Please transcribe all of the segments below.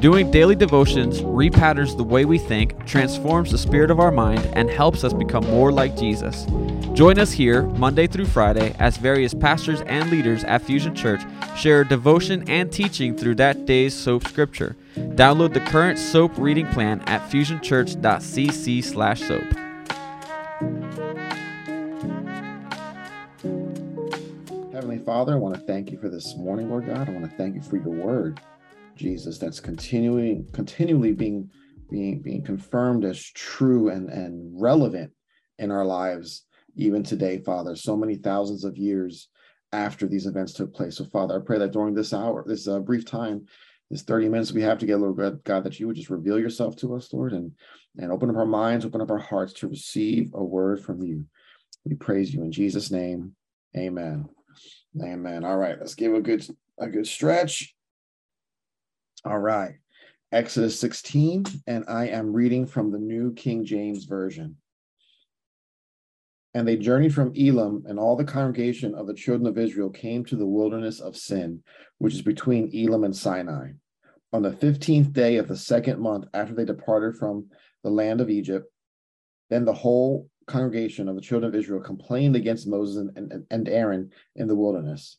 Doing daily devotions repatterns the way we think, transforms the spirit of our mind, and helps us become more like Jesus. Join us here, Monday through Friday, as various pastors and leaders at Fusion Church share devotion and teaching through that day's soap scripture. Download the current soap reading plan at fusionchurch.cc slash soap. Heavenly Father, I want to thank you for this morning, Lord God. I want to thank you for your word, Jesus, that's continuing, continually being being being confirmed as true and, and relevant in our lives, even today, Father, so many thousands of years after these events took place. So, Father, I pray that during this hour, this uh, brief time, this 30 minutes we have together, Lord God, that you would just reveal yourself to us, Lord, and, and open up our minds, open up our hearts to receive a word from you. We praise you in Jesus' name. Amen. Amen. All right, let's give a good a good stretch. All right. Exodus 16, and I am reading from the New King James Version. And they journeyed from Elim, and all the congregation of the children of Israel came to the wilderness of Sin, which is between Elim and Sinai. On the 15th day of the second month after they departed from the land of Egypt, then the whole congregation of the children of Israel complained against Moses and, and, and Aaron in the wilderness.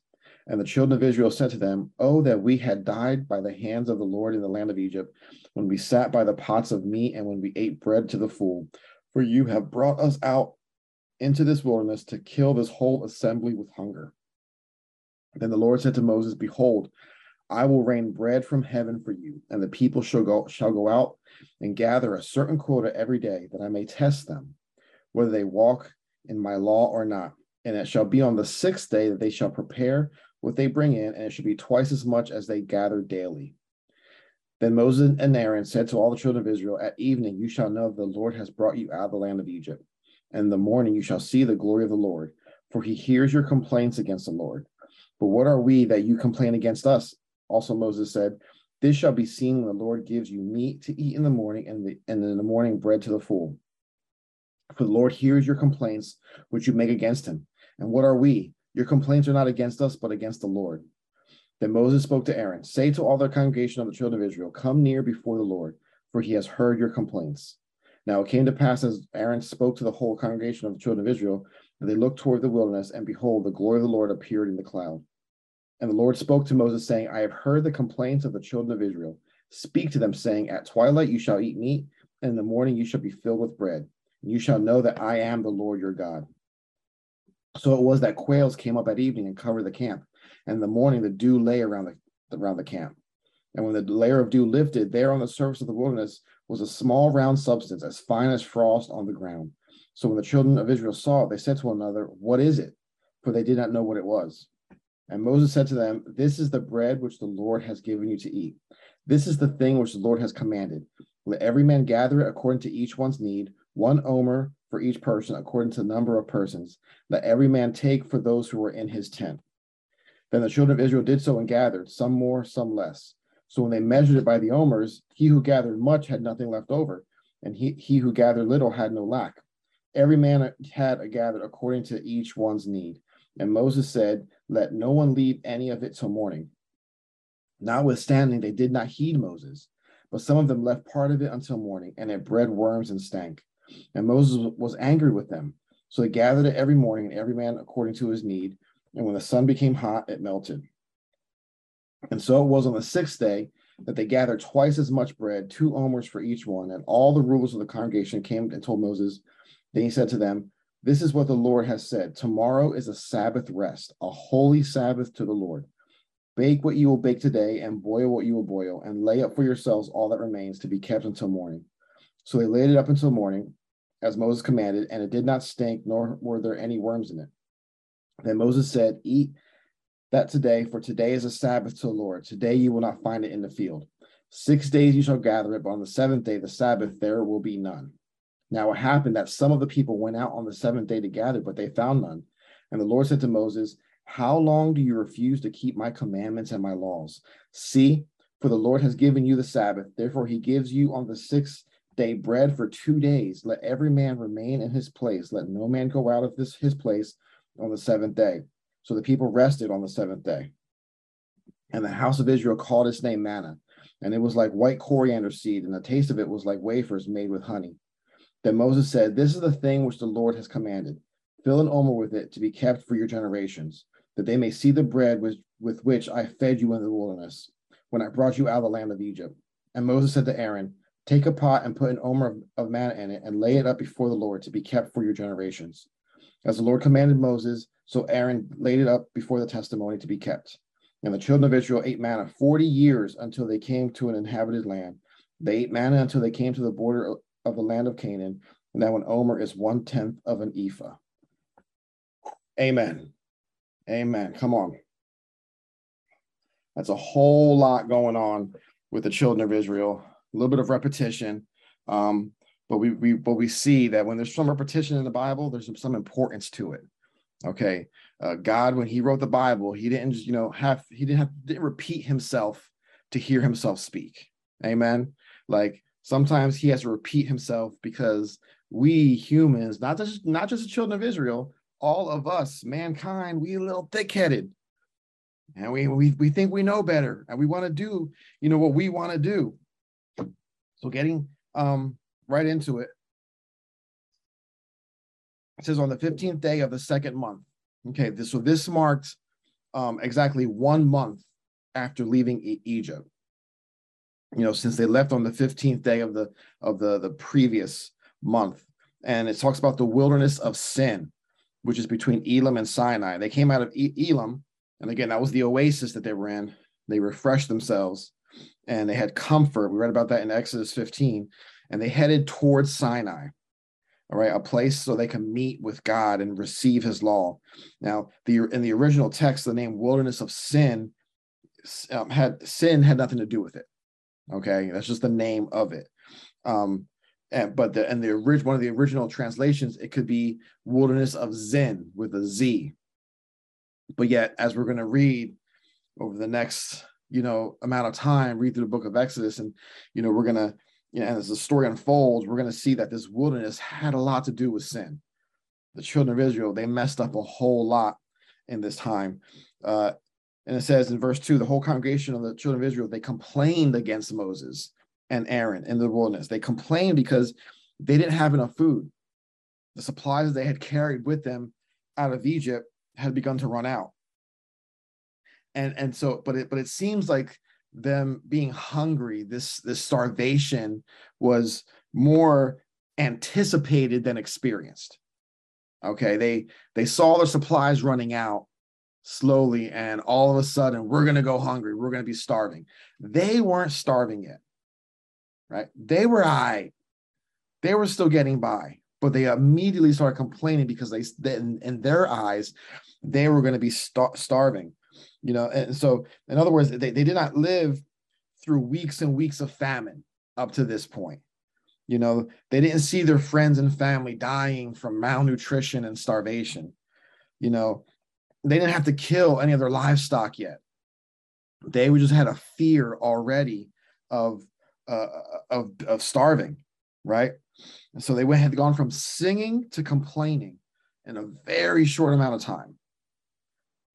And the children of Israel said to them, Oh, that we had died by the hands of the Lord in the land of Egypt, when we sat by the pots of meat and when we ate bread to the full. For you have brought us out into this wilderness to kill this whole assembly with hunger. Then the Lord said to Moses, Behold, I will rain bread from heaven for you, and the people shall go, shall go out and gather a certain quota every day, that I may test them, whether they walk in my law or not. And it shall be on the sixth day that they shall prepare what they bring in, and it should be twice as much as they gather daily. Then Moses and Aaron said to all the children of Israel, At evening you shall know the Lord has brought you out of the land of Egypt and in the morning you shall see the glory of the Lord, for he hears your complaints against the Lord. But what are we that you complain against us? Also Moses said, This shall be seen when the Lord gives you meat to eat in the morning, and, the, and in the morning bread to the full. For the Lord hears your complaints which you make against him. And what are we? Your complaints are not against us, but against the Lord. Then Moses spoke to Aaron, Say to all the congregation of the children of Israel, Come near before the Lord, for he has heard your complaints. Now it came to pass as Aaron spoke to the whole congregation of the children of Israel, that they looked toward the wilderness, and behold, the glory of the Lord appeared in the cloud. And the Lord spoke to Moses, saying, I have heard the complaints of the children of Israel. Speak to them, saying, At twilight you shall eat meat, and in the morning you shall be filled with bread. And you shall know that I am the Lord your God. So it was that quails came up at evening and covered the camp, and in the morning the dew lay around the around the camp. And when the layer of dew lifted, there on the surface of the wilderness was a small round substance as fine as frost on the ground. So when the children of Israel saw it, they said to one another, What is it? For they did not know what it was. And Moses said to them, This is the bread which the Lord has given you to eat. This is the thing which the Lord has commanded. Let every man gather it according to each one's need, one omer for each person, according to the number of persons. Let every man take for those who were in his tent. Then the children of Israel did so and gathered, some more, some less. So when they measured it by the omers, he who gathered much had nothing left over, and he, he who gathered little had no lack. Every man had a gathered according to each one's need. And Moses said, Let no one leave any of it till morning. Notwithstanding, they did not heed Moses, but some of them left part of it until morning, and it bred worms and stank. And Moses was angry with them. So they gathered it every morning, and every man according to his need. And when the sun became hot, it melted. And so it was on the sixth day that they gathered twice as much bread, two omers for each one. And all the rulers of the congregation came and told Moses. Then he said to them, This is what the Lord has said Tomorrow is a Sabbath rest, a holy Sabbath to the Lord. Bake what you will bake today, and boil what you will boil, and lay up for yourselves all that remains to be kept until morning. So they laid it up until morning, as Moses commanded, and it did not stink, nor were there any worms in it. Then Moses said, Eat that today, for today is a Sabbath to the Lord. Today you will not find it in the field. Six days you shall gather it, but on the seventh day, the Sabbath, there will be none. Now it happened that some of the people went out on the seventh day to gather, but they found none. And the Lord said to Moses, How long do you refuse to keep my commandments and my laws? See, For the Lord has given you the Sabbath. Therefore, he gives you on the sixth day bread for two days. Let every man remain in his place. Let no man go out of this his place on the seventh day. So the people rested on the seventh day. And the house of Israel called its name manna. And it was like white coriander seed, and the taste of it was like wafers made with honey. Then Moses said, This is the thing which the Lord has commanded. Fill an omer with it to be kept for your generations, that they may see the bread with, with which I fed you in the wilderness, when I brought you out of the land of Egypt. And Moses said to Aaron, Take a pot and put an omer of, of manna in it, and lay it up before the Lord to be kept for your generations. As the Lord commanded Moses, so Aaron laid it up before the testimony to be kept. And the children of Israel ate manna 40 years until they came to an inhabited land. They ate manna until they came to the border of the land of Canaan. And that one omer is one tenth of an ephah. Amen. Amen. Come on. That's a whole lot going on with the children of Israel. A little bit of repetition. Um, but we, we but we see that when there's some repetition in the Bible, there's some, some importance to it. Okay. Uh, God, when he wrote the Bible, he didn't just, you know, have he didn't have didn't repeat himself to hear himself speak. Amen. Like sometimes he has to repeat himself because we humans, not just not just the children of Israel, all of us, mankind, we a little thick-headed. And we we we think we know better and we want to do, you know, what we want to do. So getting um right into it. It says on the 15th day of the second month. Okay, this so this marked um, exactly one month after leaving e- Egypt. You know, since they left on the 15th day of the of the the previous month, and it talks about the wilderness of sin, which is between Elim and Sinai. They came out of e- Elim, and again, that was the oasis that they were in. They refreshed themselves, and they had comfort. We read about that in Exodus 15, and they headed towards Sinai all right, a place so they can meet with God and receive his law. Now, the in the original text, the name wilderness of sin um, had sin had nothing to do with it. Okay, that's just the name of it. Um, and but the and the original one of the original translations, it could be wilderness of Zen with a Z. But yet, as we're going to read over the next you know amount of time, read through the book of Exodus, and you know we're gonna you know, as the story unfolds, we're to see that this wilderness had a lot to do with sin. The children of Israel, they messed up a whole lot in this time. Uh, and it says in verse 2 the whole congregation of the children of Israel, they complained against Moses and Aaron in the wilderness. They complained because they didn't have enough food. The supplies they had carried with them out of Egypt had begun to run out. And, and so, but it but it seems like them being hungry, this this starvation was more anticipated than experienced. Okay, they they saw their supplies running out slowly, and all of a sudden, we're gonna go hungry. We're gonna be starving. They weren't starving yet, right? They were I. They were still getting by, but they immediately started complaining because they, in, in their eyes, they were going to be star- starving you know and so in other words they, they did not live through weeks and weeks of famine up to this point. You know they didn't see their friends and family dying from malnutrition and starvation. You know they didn't have to kill any of their livestock yet. They just had a fear already of uh, of of starving right? And so they went had gone from singing to complaining in a very short amount of time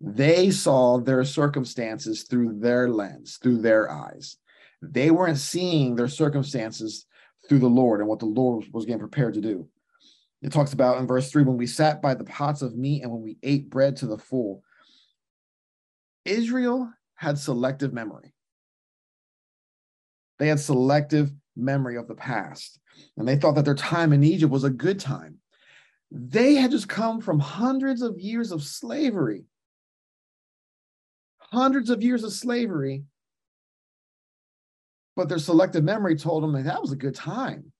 they saw their circumstances through their lens, through their eyes. They weren't seeing their circumstances through the Lord and what the Lord was getting prepared to do. It talks about in verse 3 when we sat by the pots of meat and when we ate bread to the full. Israel had selective memory. They had selective memory of the past, and they thought that their time in Egypt was a good time. They had just come from hundreds of years of slavery hundreds of years of slavery, but their selective memory told them that that was a good time.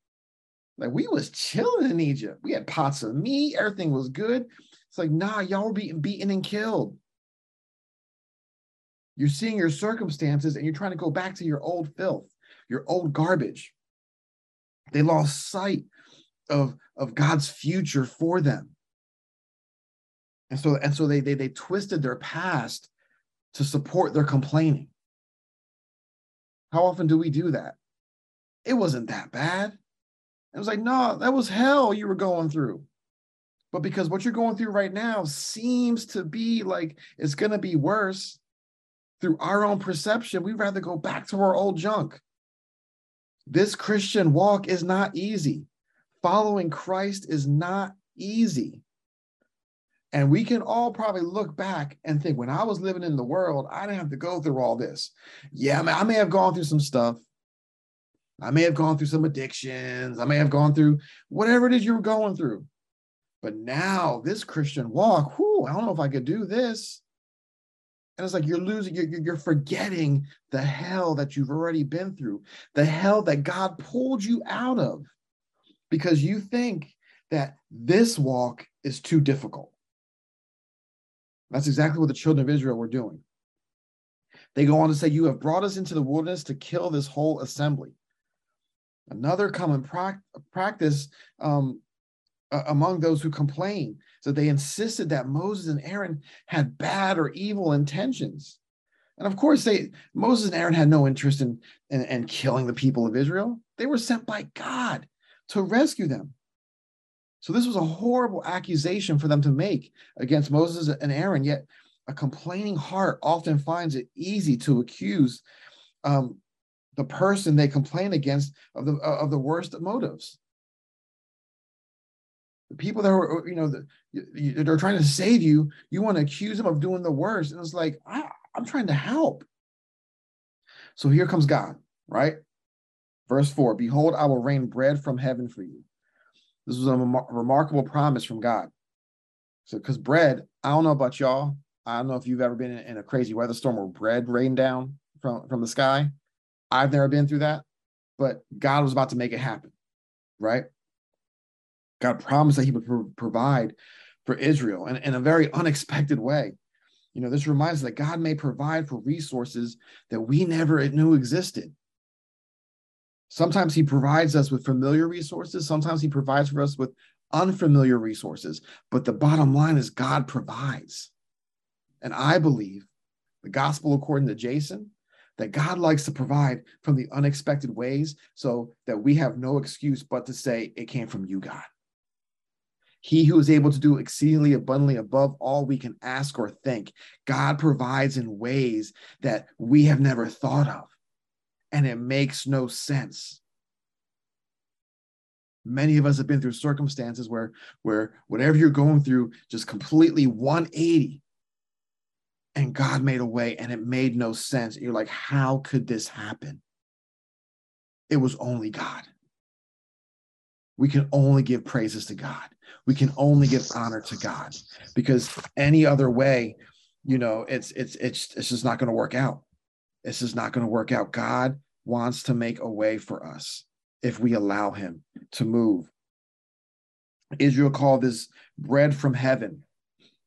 Like we was chilling in Egypt. We had pots of meat, everything was good. It's like, nah, y'all were being beaten and killed. You're seeing your circumstances and you're trying to go back to your old filth, your old garbage. They lost sight of, of God's future for them. And so, and so they, they, they twisted their past to support their complaining. How often do we do that? It wasn't that bad. It was like, no, that was hell you were going through. But because what you're going through right now seems to be like it's going to be worse through our own perception, we'd rather go back to our old junk. This Christian walk is not easy. Following Christ is not easy. And we can all probably look back and think when I was living in the world, I didn't have to go through all this. Yeah, I, I may have gone through some stuff. I may have gone through some addictions. I may have gone through whatever it is you were going through. But now, this Christian walk, whoo, I don't know if I could do this. And it's like you're losing, you're, you're forgetting the hell that you've already been through, the hell that God pulled you out of because you think that this walk is too difficult. That's exactly what the children of Israel were doing. They go on to say, You have brought us into the wilderness to kill this whole assembly. Another common pra- practice um, among those who complain is that they insisted that Moses and Aaron had bad or evil intentions. And of course, they Moses and Aaron had no interest in, in, in killing the people of Israel. They were sent by God to rescue them. So this was a horrible accusation for them to make against Moses and Aaron. Yet a complaining heart often finds it easy to accuse um, the person they complain against of the of the worst motives. The people that are, you know, the, they're trying to save you. You want to accuse them of doing the worst, and it's like I, I'm trying to help. So here comes God, right? Verse four: Behold, I will rain bread from heaven for you this was a remarkable promise from God. So, because bread, I don't know about y'all. I don't know if you've ever been in, in a crazy weather storm where bread rained down from, from the sky. I've never been through that, but God was about to make it happen, right? God promised that He would pro- provide for Israel in, in a very unexpected way. You know, this reminds us that God may provide for resources that we never knew existed. Sometimes he provides us with familiar resources, sometimes he provides for us with unfamiliar resources. But the bottom line is God provides. And I believe the gospel, according to Jason, that God likes to provide from the unexpected ways so that we have no excuse but to say, It came from you, God. He who is able to do exceedingly abundantly above all we can ask or think, God provides in ways that we have never thought of and it makes no sense. Many of us have been through circumstances where, where whatever you're going through just completely 180 and God made a way and it made no sense. You're like, how could this happen? It was only God. We can only give praises to God. We can only give honor to God because any other way, you know, it's it's it's it's just not going to work out. This is not going to work out. God wants to make a way for us if we allow him to move. Israel called this bread from heaven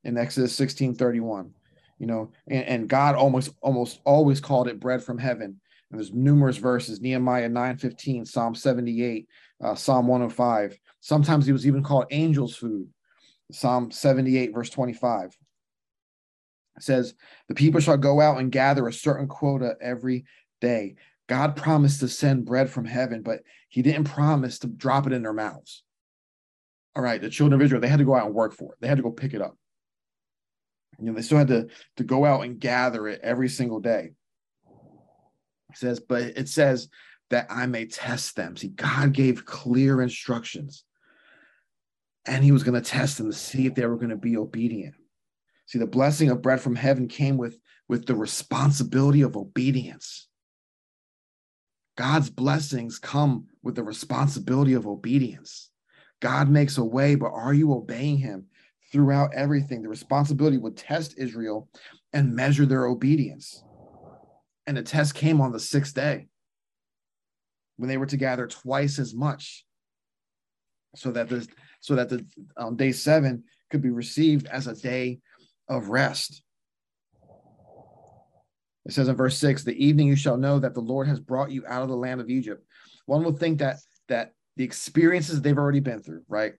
in Exodus 16 31. You know, and, and God almost almost always called it bread from heaven. And there's numerous verses, Nehemiah 9 15, Psalm 78, uh, Psalm 105. Sometimes he was even called angel's food. Psalm 78, verse 25. Says, The people shall go out and gather a certain quota every day. God promised to send bread from heaven, but he didn't promise to drop it in their mouths. All right, the children of Israel, they had to go out and work for it. They had to go pick it up. You know, they still had to, to go out and gather it every single day. It says, but it says that I may test them. See, God gave clear instructions. And he was going to test them to see if they were going to be obedient. See, the blessing of bread from heaven came with, with the responsibility of obedience. God's blessings come with the responsibility of obedience. God makes a way, but are you obeying him throughout everything? The responsibility would test Israel and measure their obedience. And the test came on the sixth day when they were to gather twice as much so that the so that the um, day seven could be received as a day of rest. It says in verse six, the evening you shall know that the Lord has brought you out of the land of Egypt. One would think that that the experiences they've already been through, right?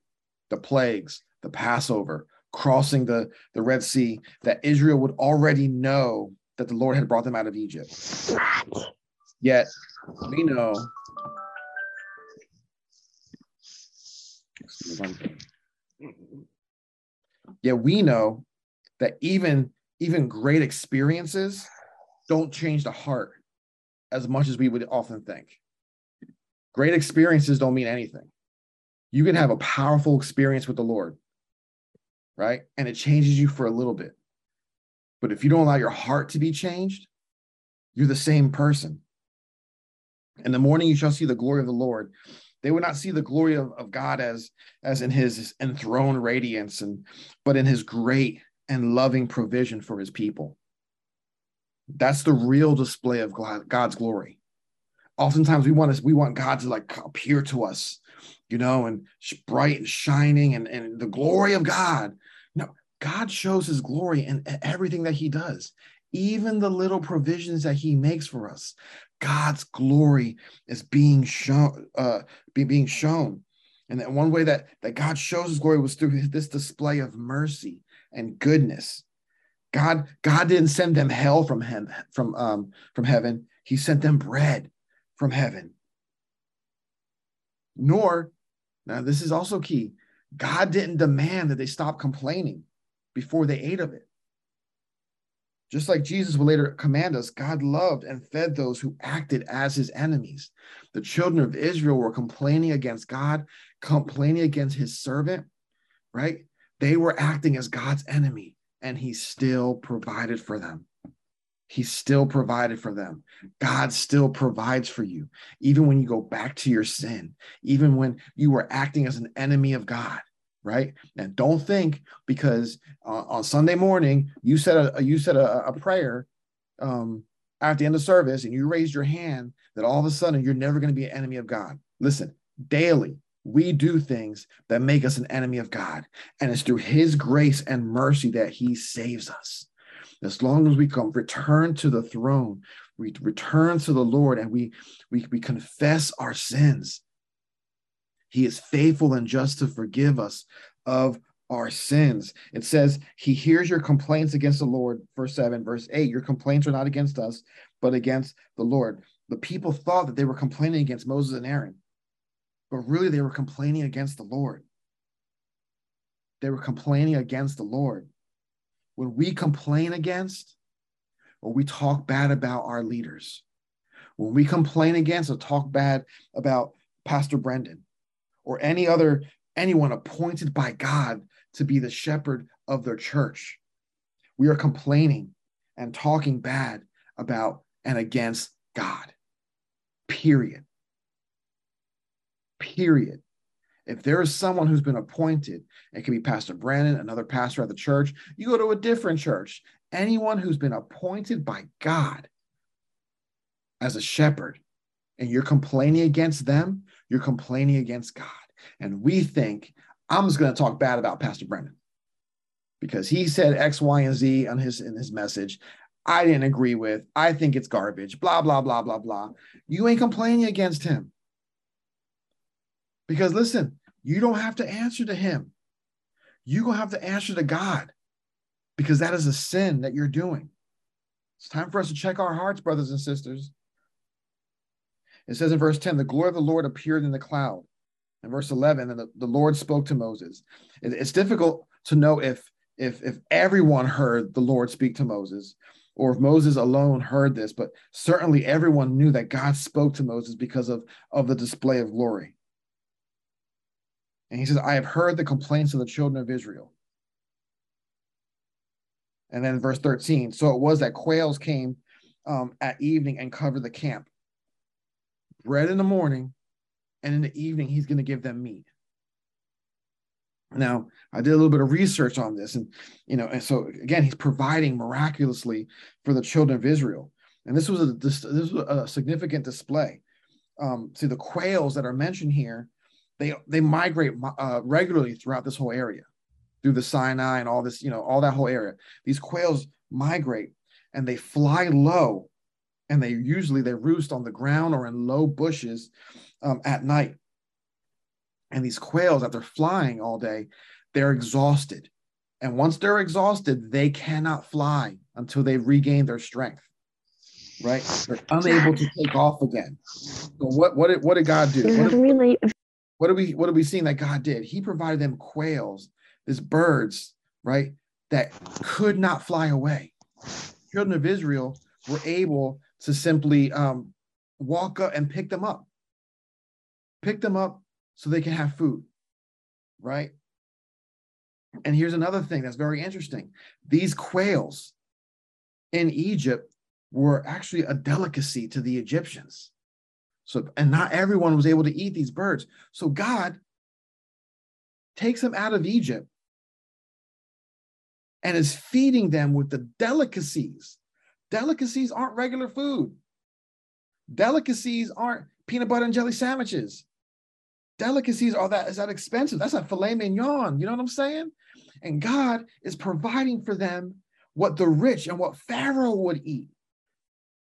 The plagues, the Passover, crossing the, the Red Sea, that Israel would already know that the Lord had brought them out of Egypt. Yet we know Yet we know that even even great experiences don't change the heart as much as we would often think. Great experiences don't mean anything. You can have a powerful experience with the Lord, right? And it changes you for a little bit. But if you don't allow your heart to be changed, you're the same person. In the morning you shall see the glory of the Lord. They would not see the glory of, of God as, as in his enthroned radiance, and but in his great and loving provision for his people. That's the real display of God's glory. Oftentimes we want to, we want God to like appear to us, you know, and bright and shining and, and the glory of God. No, God shows his glory in everything that he does, even the little provisions that he makes for us. God's glory is being shown, uh, be, being shown. And that one way that, that God shows his glory was through this display of mercy and goodness. God, God didn't send them hell from him, from, um, from heaven. He sent them bread from heaven. Nor, now this is also key, God didn't demand that they stop complaining before they ate of it. Just like Jesus will later command us, God loved and fed those who acted as his enemies. The children of Israel were complaining against God, complaining against his servant, right? They were acting as God's enemy, and he still provided for them. He still provided for them. God still provides for you, even when you go back to your sin, even when you were acting as an enemy of God right? And don't think because uh, on Sunday morning you said a you said a, a prayer um, at the end of service and you raised your hand that all of a sudden you're never going to be an enemy of God. Listen, daily we do things that make us an enemy of God, and it's through His grace and mercy that He saves us. As long as we come return to the throne, we return to the Lord, and we we, we confess our sins he is faithful and just to forgive us of our sins. It says, He hears your complaints against the Lord, verse 7, verse 8. Your complaints are not against us, but against the Lord. The people thought that they were complaining against Moses and Aaron, but really they were complaining against the Lord. They were complaining against the Lord. When we complain against or we talk bad about our leaders, when we complain against or talk bad about Pastor Brendan, or any other anyone appointed by God to be the shepherd of their church. We are complaining and talking bad about and against God. Period. Period. If there is someone who's been appointed, it could be Pastor Brandon, another pastor at the church, you go to a different church. Anyone who's been appointed by God as a shepherd and you're complaining against them, you're complaining against God. And we think, I'm just going to talk bad about Pastor Brandon because he said X, Y, and Z on his in his message. I didn't agree with. I think it's garbage. Blah, blah, blah, blah, blah. You ain't complaining against him. Because listen, you don't have to answer to him. You're going to have to answer to God because that is a sin that you're doing. It's time for us to check our hearts, brothers and sisters. It says in verse 10 the glory of the Lord appeared in the cloud. In verse 11, and the, the Lord spoke to Moses. It, it's difficult to know if, if, if everyone heard the Lord speak to Moses or if Moses alone heard this, but certainly everyone knew that God spoke to Moses because of, of the display of glory. And he says, I have heard the complaints of the children of Israel. And then verse 13, so it was that quails came um, at evening and covered the camp bread in the morning, and in the evening, he's going to give them meat. Now, I did a little bit of research on this, and you know, and so again, he's providing miraculously for the children of Israel, and this was a this, this was a significant display. Um, see, the quails that are mentioned here, they they migrate uh, regularly throughout this whole area, through the Sinai and all this, you know, all that whole area. These quails migrate and they fly low and they usually they roost on the ground or in low bushes um, at night and these quails they're flying all day they're exhausted and once they're exhausted they cannot fly until they regain their strength right? They're unable to take off again. So what what did, what did God do? What did, what are we what did we see that God did? He provided them quails, these birds, right, that could not fly away. Children of Israel were able to simply um, walk up and pick them up, pick them up so they can have food, right? And here's another thing that's very interesting: these quails in Egypt were actually a delicacy to the Egyptians. So, and not everyone was able to eat these birds. So God takes them out of Egypt and is feeding them with the delicacies. Delicacies aren't regular food. Delicacies aren't peanut butter and jelly sandwiches. Delicacies are that is that expensive. That's a filet mignon. You know what I'm saying? And God is providing for them what the rich and what Pharaoh would eat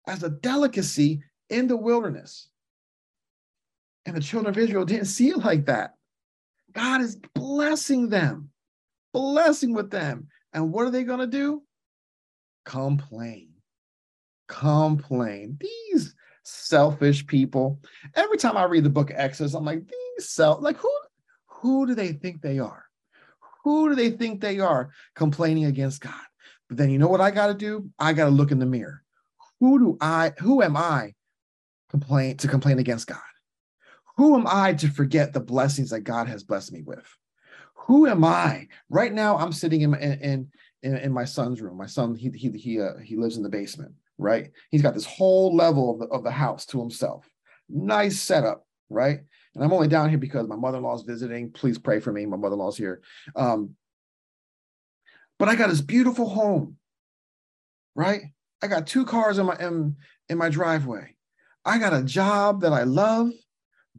as a delicacy in the wilderness. And the children of Israel didn't see it like that. God is blessing them, blessing with them. And what are they going to do? Complain. Complain. These selfish people. Every time I read the book of Exodus, I'm like, these self, like who, who do they think they are? Who do they think they are complaining against God? But then you know what I got to do? I got to look in the mirror. Who do I, who am I complain to complain against God? Who am I to forget the blessings that God has blessed me with? Who am I? Right now, I'm sitting in in in, in my son's room. My son, he he he uh, he lives in the basement. Right, he's got this whole level of the, of the house to himself. Nice setup, right? And I'm only down here because my mother-in-law is visiting. Please pray for me. My mother-in-law's here. Um, but I got this beautiful home, right? I got two cars in my in, in my driveway. I got a job that I love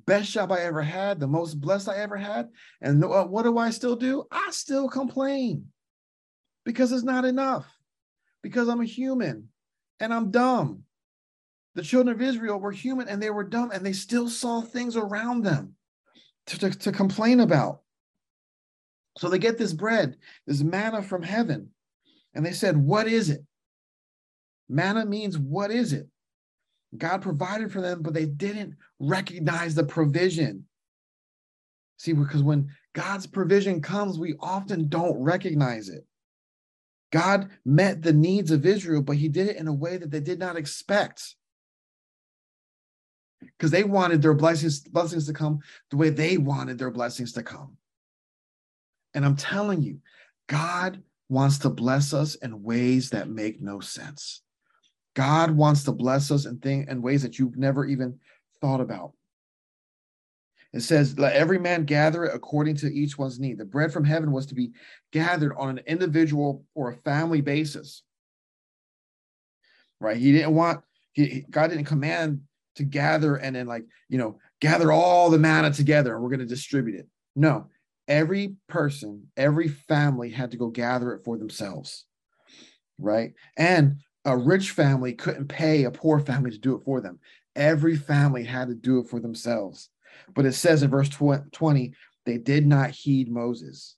best job I ever had, the most blessed I ever had. And uh, what do I still do? I still complain because it's not enough, because I'm a human and I'm dumb. The children of Israel were human and they were dumb and they still saw things around them to, to, to complain about. So they get this bread, this manna from heaven, and they said, What is it? Manna means, What is it? God provided for them, but they didn't recognize the provision. See, because when God's provision comes, we often don't recognize it. God met the needs of Israel, but he did it in a way that they did not expect. Because they wanted their blessings, blessings to come the way they wanted their blessings to come. And I'm telling you, God wants to bless us in ways that make no sense. God wants to bless us in, thing, in ways that you've never even thought about. It says, Let every man gather it according to each one's need. The bread from heaven was to be gathered on an individual or a family basis. Right? He didn't want, he, God didn't command to gather and then, like, you know, gather all the manna together and we're going to distribute it. No, every person, every family had to go gather it for themselves. Right? And a rich family couldn't pay a poor family to do it for them. Every family had to do it for themselves. But it says in verse 20, they did not heed Moses.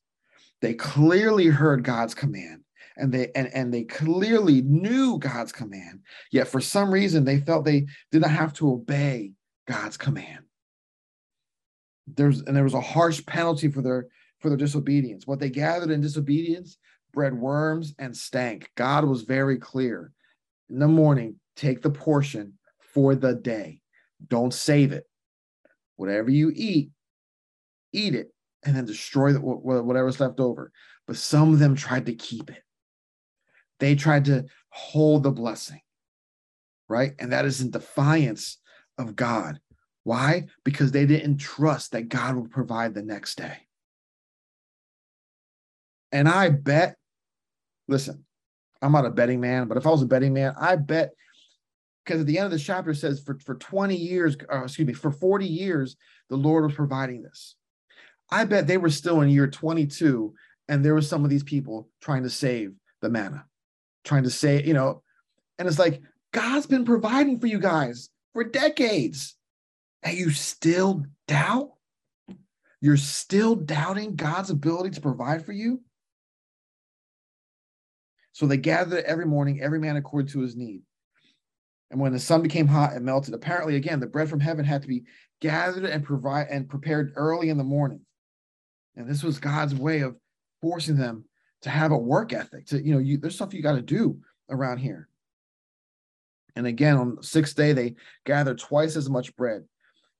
They clearly heard God's command and they and, and they clearly knew God's command. Yet for some reason they felt they did not have to obey God's command. There's and there was a harsh penalty for their for their disobedience. What they gathered in disobedience bred worms and stank. God was very clear. In the morning, take the portion for the day. Don't save it. Whatever you eat, eat it and then destroy the, whatever's left over. But some of them tried to keep it. They tried to hold the blessing, right? And that is in defiance of God. Why? Because they didn't trust that God would provide the next day. And I bet Listen, I'm not a betting man, but if I was a betting man, I bet because at the end of the chapter says for, for 20 years, uh, excuse me, for 40 years, the Lord was providing this. I bet they were still in year 22, and there were some of these people trying to save the manna, trying to say, you know, and it's like God's been providing for you guys for decades, and you still doubt? You're still doubting God's ability to provide for you? So they gathered every morning, every man according to his need. And when the sun became hot, it melted. Apparently, again, the bread from heaven had to be gathered and provide and prepared early in the morning. And this was God's way of forcing them to have a work ethic. To you know, you, there's stuff you got to do around here. And again, on the sixth day, they gathered twice as much bread.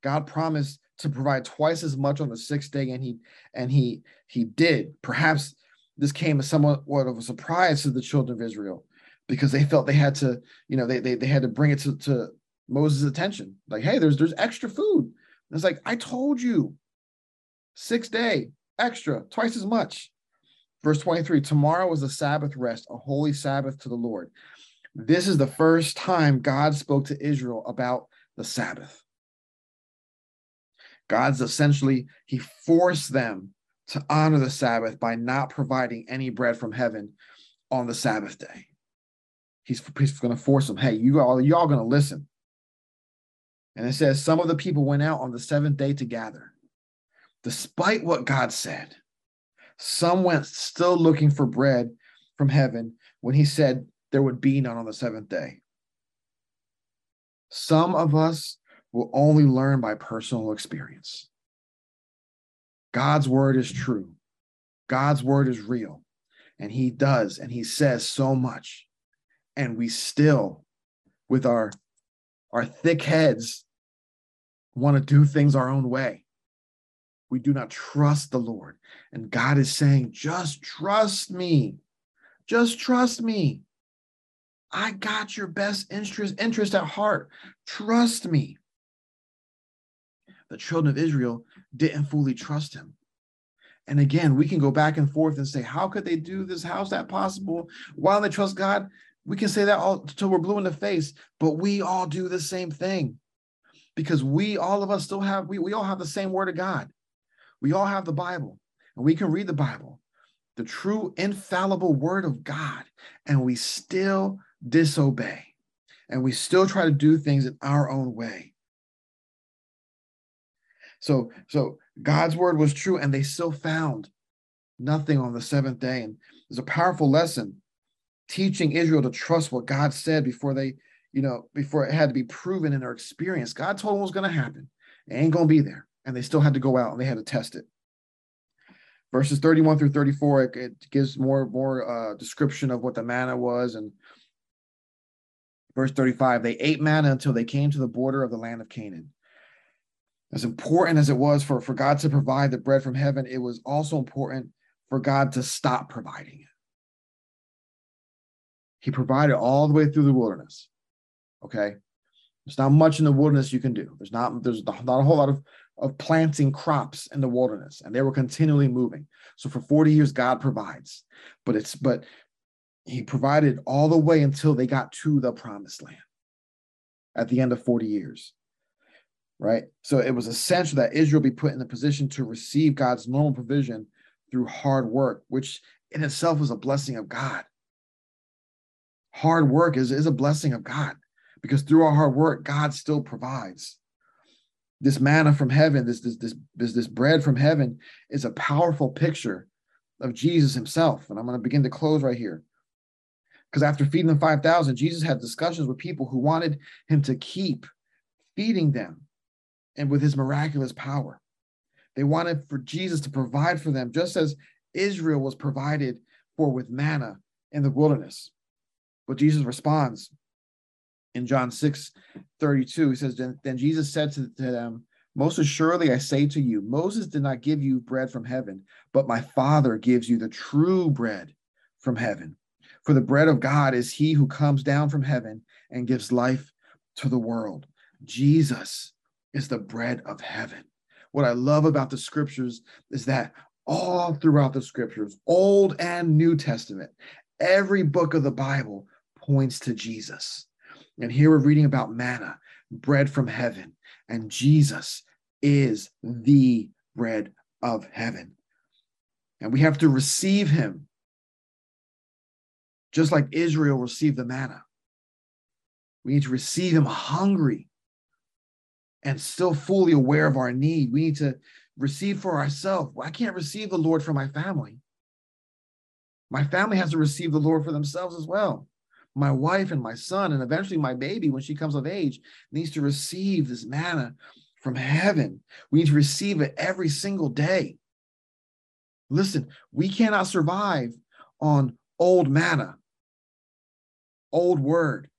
God promised to provide twice as much on the sixth day, and he and he he did. Perhaps this came as somewhat of a surprise to the children of Israel because they felt they had to, you know, they they, they had to bring it to, to Moses' attention. Like, hey, there's there's extra food. And it's like, I told you, six day, extra, twice as much. Verse 23 Tomorrow is a Sabbath rest, a holy Sabbath to the Lord. This is the first time God spoke to Israel about the Sabbath. God's essentially, he forced them to honor the Sabbath by not providing any bread from heaven on the Sabbath day. He's, he's going to force them, hey, you all, y'all going to listen. And it says, some of the people went out on the seventh day to gather. Despite what God said, some went still looking for bread from heaven when he said there would be none on the seventh day. Some of us will only learn by personal experience. God's word is true. God's word is real. And he does, and he says so much. And we still, with our, our thick heads, want to do things our own way. We do not trust the Lord. And God is saying, just trust me. Just trust me. I got your best interest, interest at heart. Trust me the children of Israel didn't fully trust him. And again, we can go back and forth and say, how could they do this? How's that possible? Why don't they trust God? We can say that all until we're blue in the face, but we all do the same thing because we, all of us, still have, we, we all have the same word of God. We all have the Bible and we can read the Bible, the true, infallible word of God, and we still disobey and we still try to do things in our own way. So, so God's word was true, and they still found nothing on the seventh day. And there's a powerful lesson teaching Israel to trust what God said before they, you know, before it had to be proven in their experience. God told them what was going to happen. It ain't going to be there. And they still had to go out and they had to test it. Verses 31 through 34, it, it gives more, more uh, description of what the manna was. And verse 35, they ate manna until they came to the border of the land of Canaan. As important as it was for, for God to provide the bread from heaven, it was also important for God to stop providing it. He provided all the way through the wilderness. Okay. There's not much in the wilderness you can do. There's not there's not a whole lot of, of planting crops in the wilderness, and they were continually moving. So for 40 years, God provides. But it's but he provided all the way until they got to the promised land at the end of 40 years right? So it was essential that Israel be put in the position to receive God's normal provision through hard work, which in itself was a blessing of God. Hard work is, is a blessing of God because through our hard work, God still provides. This manna from heaven, this, this, this, this, this bread from heaven is a powerful picture of Jesus himself. And I'm going to begin to close right here. Because after feeding the 5,000, Jesus had discussions with people who wanted him to keep feeding them and with his miraculous power. They wanted for Jesus to provide for them, just as Israel was provided for with manna in the wilderness. But Jesus responds in John 6 32. He says, Then Jesus said to, to them, Most assuredly I say to you, Moses did not give you bread from heaven, but my Father gives you the true bread from heaven. For the bread of God is he who comes down from heaven and gives life to the world. Jesus is the bread of heaven. What I love about the scriptures is that all throughout the scriptures, Old and New Testament, every book of the Bible points to Jesus. And here we're reading about manna, bread from heaven, and Jesus is the bread of heaven. And we have to receive him just like Israel received the manna. We need to receive him hungry and still fully aware of our need. We need to receive for ourselves. I can't receive the Lord for my family. My family has to receive the Lord for themselves as well. my wife and my son, and eventually my baby, when she comes of age, needs to receive this manna from heaven. We need to receive it every single day. Listen, we cannot survive on old manna, old word.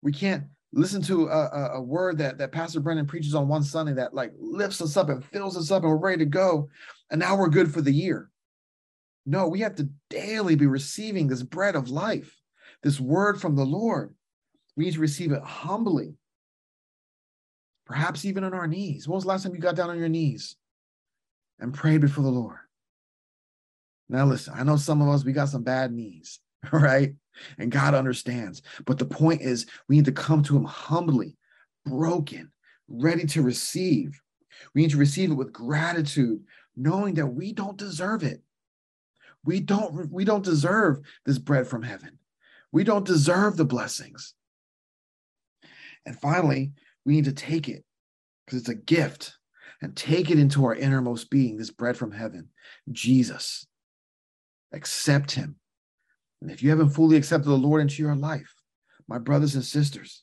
We can't listen to a, a, a, word that, that Pastor Brennan preaches on one Sunday that like lifts us up and fills us up and we're ready to go. And now we're good for the year. No, we have to daily be receiving this bread of life, this word from the Lord. We need to receive it humbly, perhaps even on our knees. When was the last time you got down on your knees and prayed before the Lord? Now, listen, I know some of us, we got some bad knees, right? And God understands. But the point is, we need to come to Him humbly, broken, ready to receive. We need to receive it with gratitude, knowing that we don't deserve it. We don't, we don't deserve this bread from heaven. We don't deserve the blessings. And finally, we need to take it because it's a gift and take it into our innermost being, this bread from heaven, Jesus. Accept him and if you haven't fully accepted the Lord into your life, my brothers and sisters,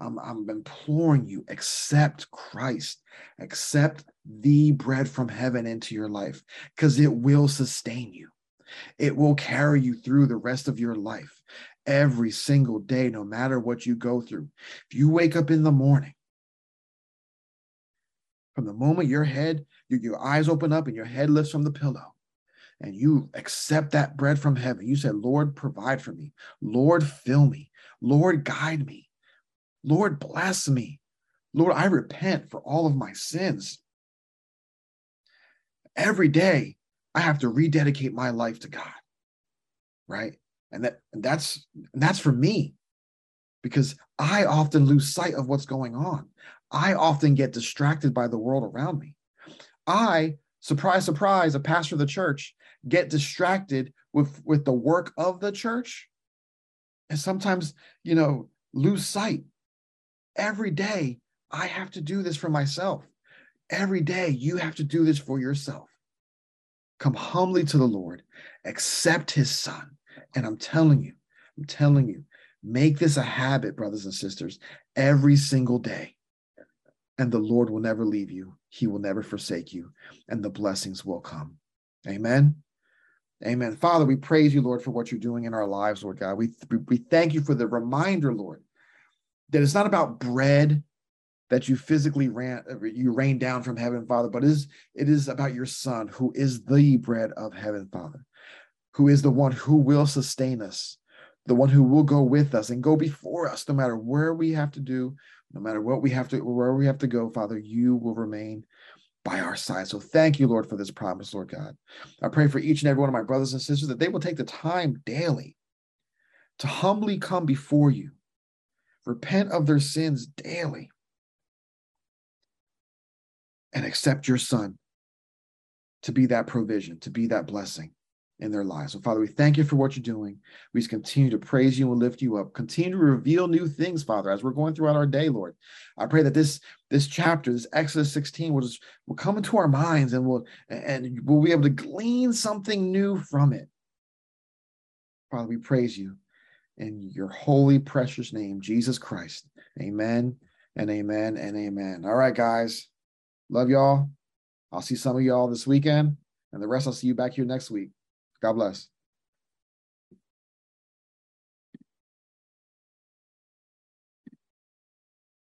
I'm, I'm imploring you accept Christ, accept the bread from heaven into your life because it will sustain you. It will carry you through the rest of your life every single day, no matter what you go through. If you wake up in the morning, from the moment your head, your, your eyes open up and your head lifts from the pillow, and you accept that bread from heaven, you said, Lord, provide for me. Lord, fill me. Lord, guide me. Lord, bless me. Lord, I repent for all of my sins. Every day, I have to rededicate my life to God. Right? And that and that's and that's for me because I often lose sight of what's going on. I often get distracted by the world around me. I, surprise, surprise, a pastor of the church, get distracted with with the work of the church and sometimes you know lose sight. Every day i have to do this for myself. Every day you have to do this for yourself. Come humbly to the lord. Accept his son. And i'm telling you i'm telling you make this a habit brothers and sisters every single day. And the lord will never leave you. He will never forsake you. And the blessings will come. Amen Amen. Father, we praise you, Lord, for what you're doing in our lives, Lord God. We, we thank you for the reminder, Lord, that it's not about bread that you physically ran uh, you rain down from heaven, Father, but it is, it is about your Son, who is the bread of heaven, Father, who is the one who will sustain us, the one who will go with us and go before us, no matter where we have to do, no matter what we have to, where we have to go, Father, you will remain by our side. So thank you, Lord, for this promise, Lord God. I pray for each and every one of my brothers and sisters that they will take the time daily to humbly come before you, repent of their sins daily, and accept your Son to be that provision, to be that blessing in their lives. So, Father, we thank you for what you're doing. We just continue to praise you and lift you up. Continue to reveal new things, Father, as we're going throughout our day, Lord. I pray that this this chapter, this Exodus 16, will just will come into our minds and we'll and we'll be able to glean something new from it. Father, we praise you in your holy, precious name, Jesus Christ. Amen and amen and amen. All right, guys. Love y'all. I'll see some of y'all this weekend, and the rest I'll see you back here next week. God bless.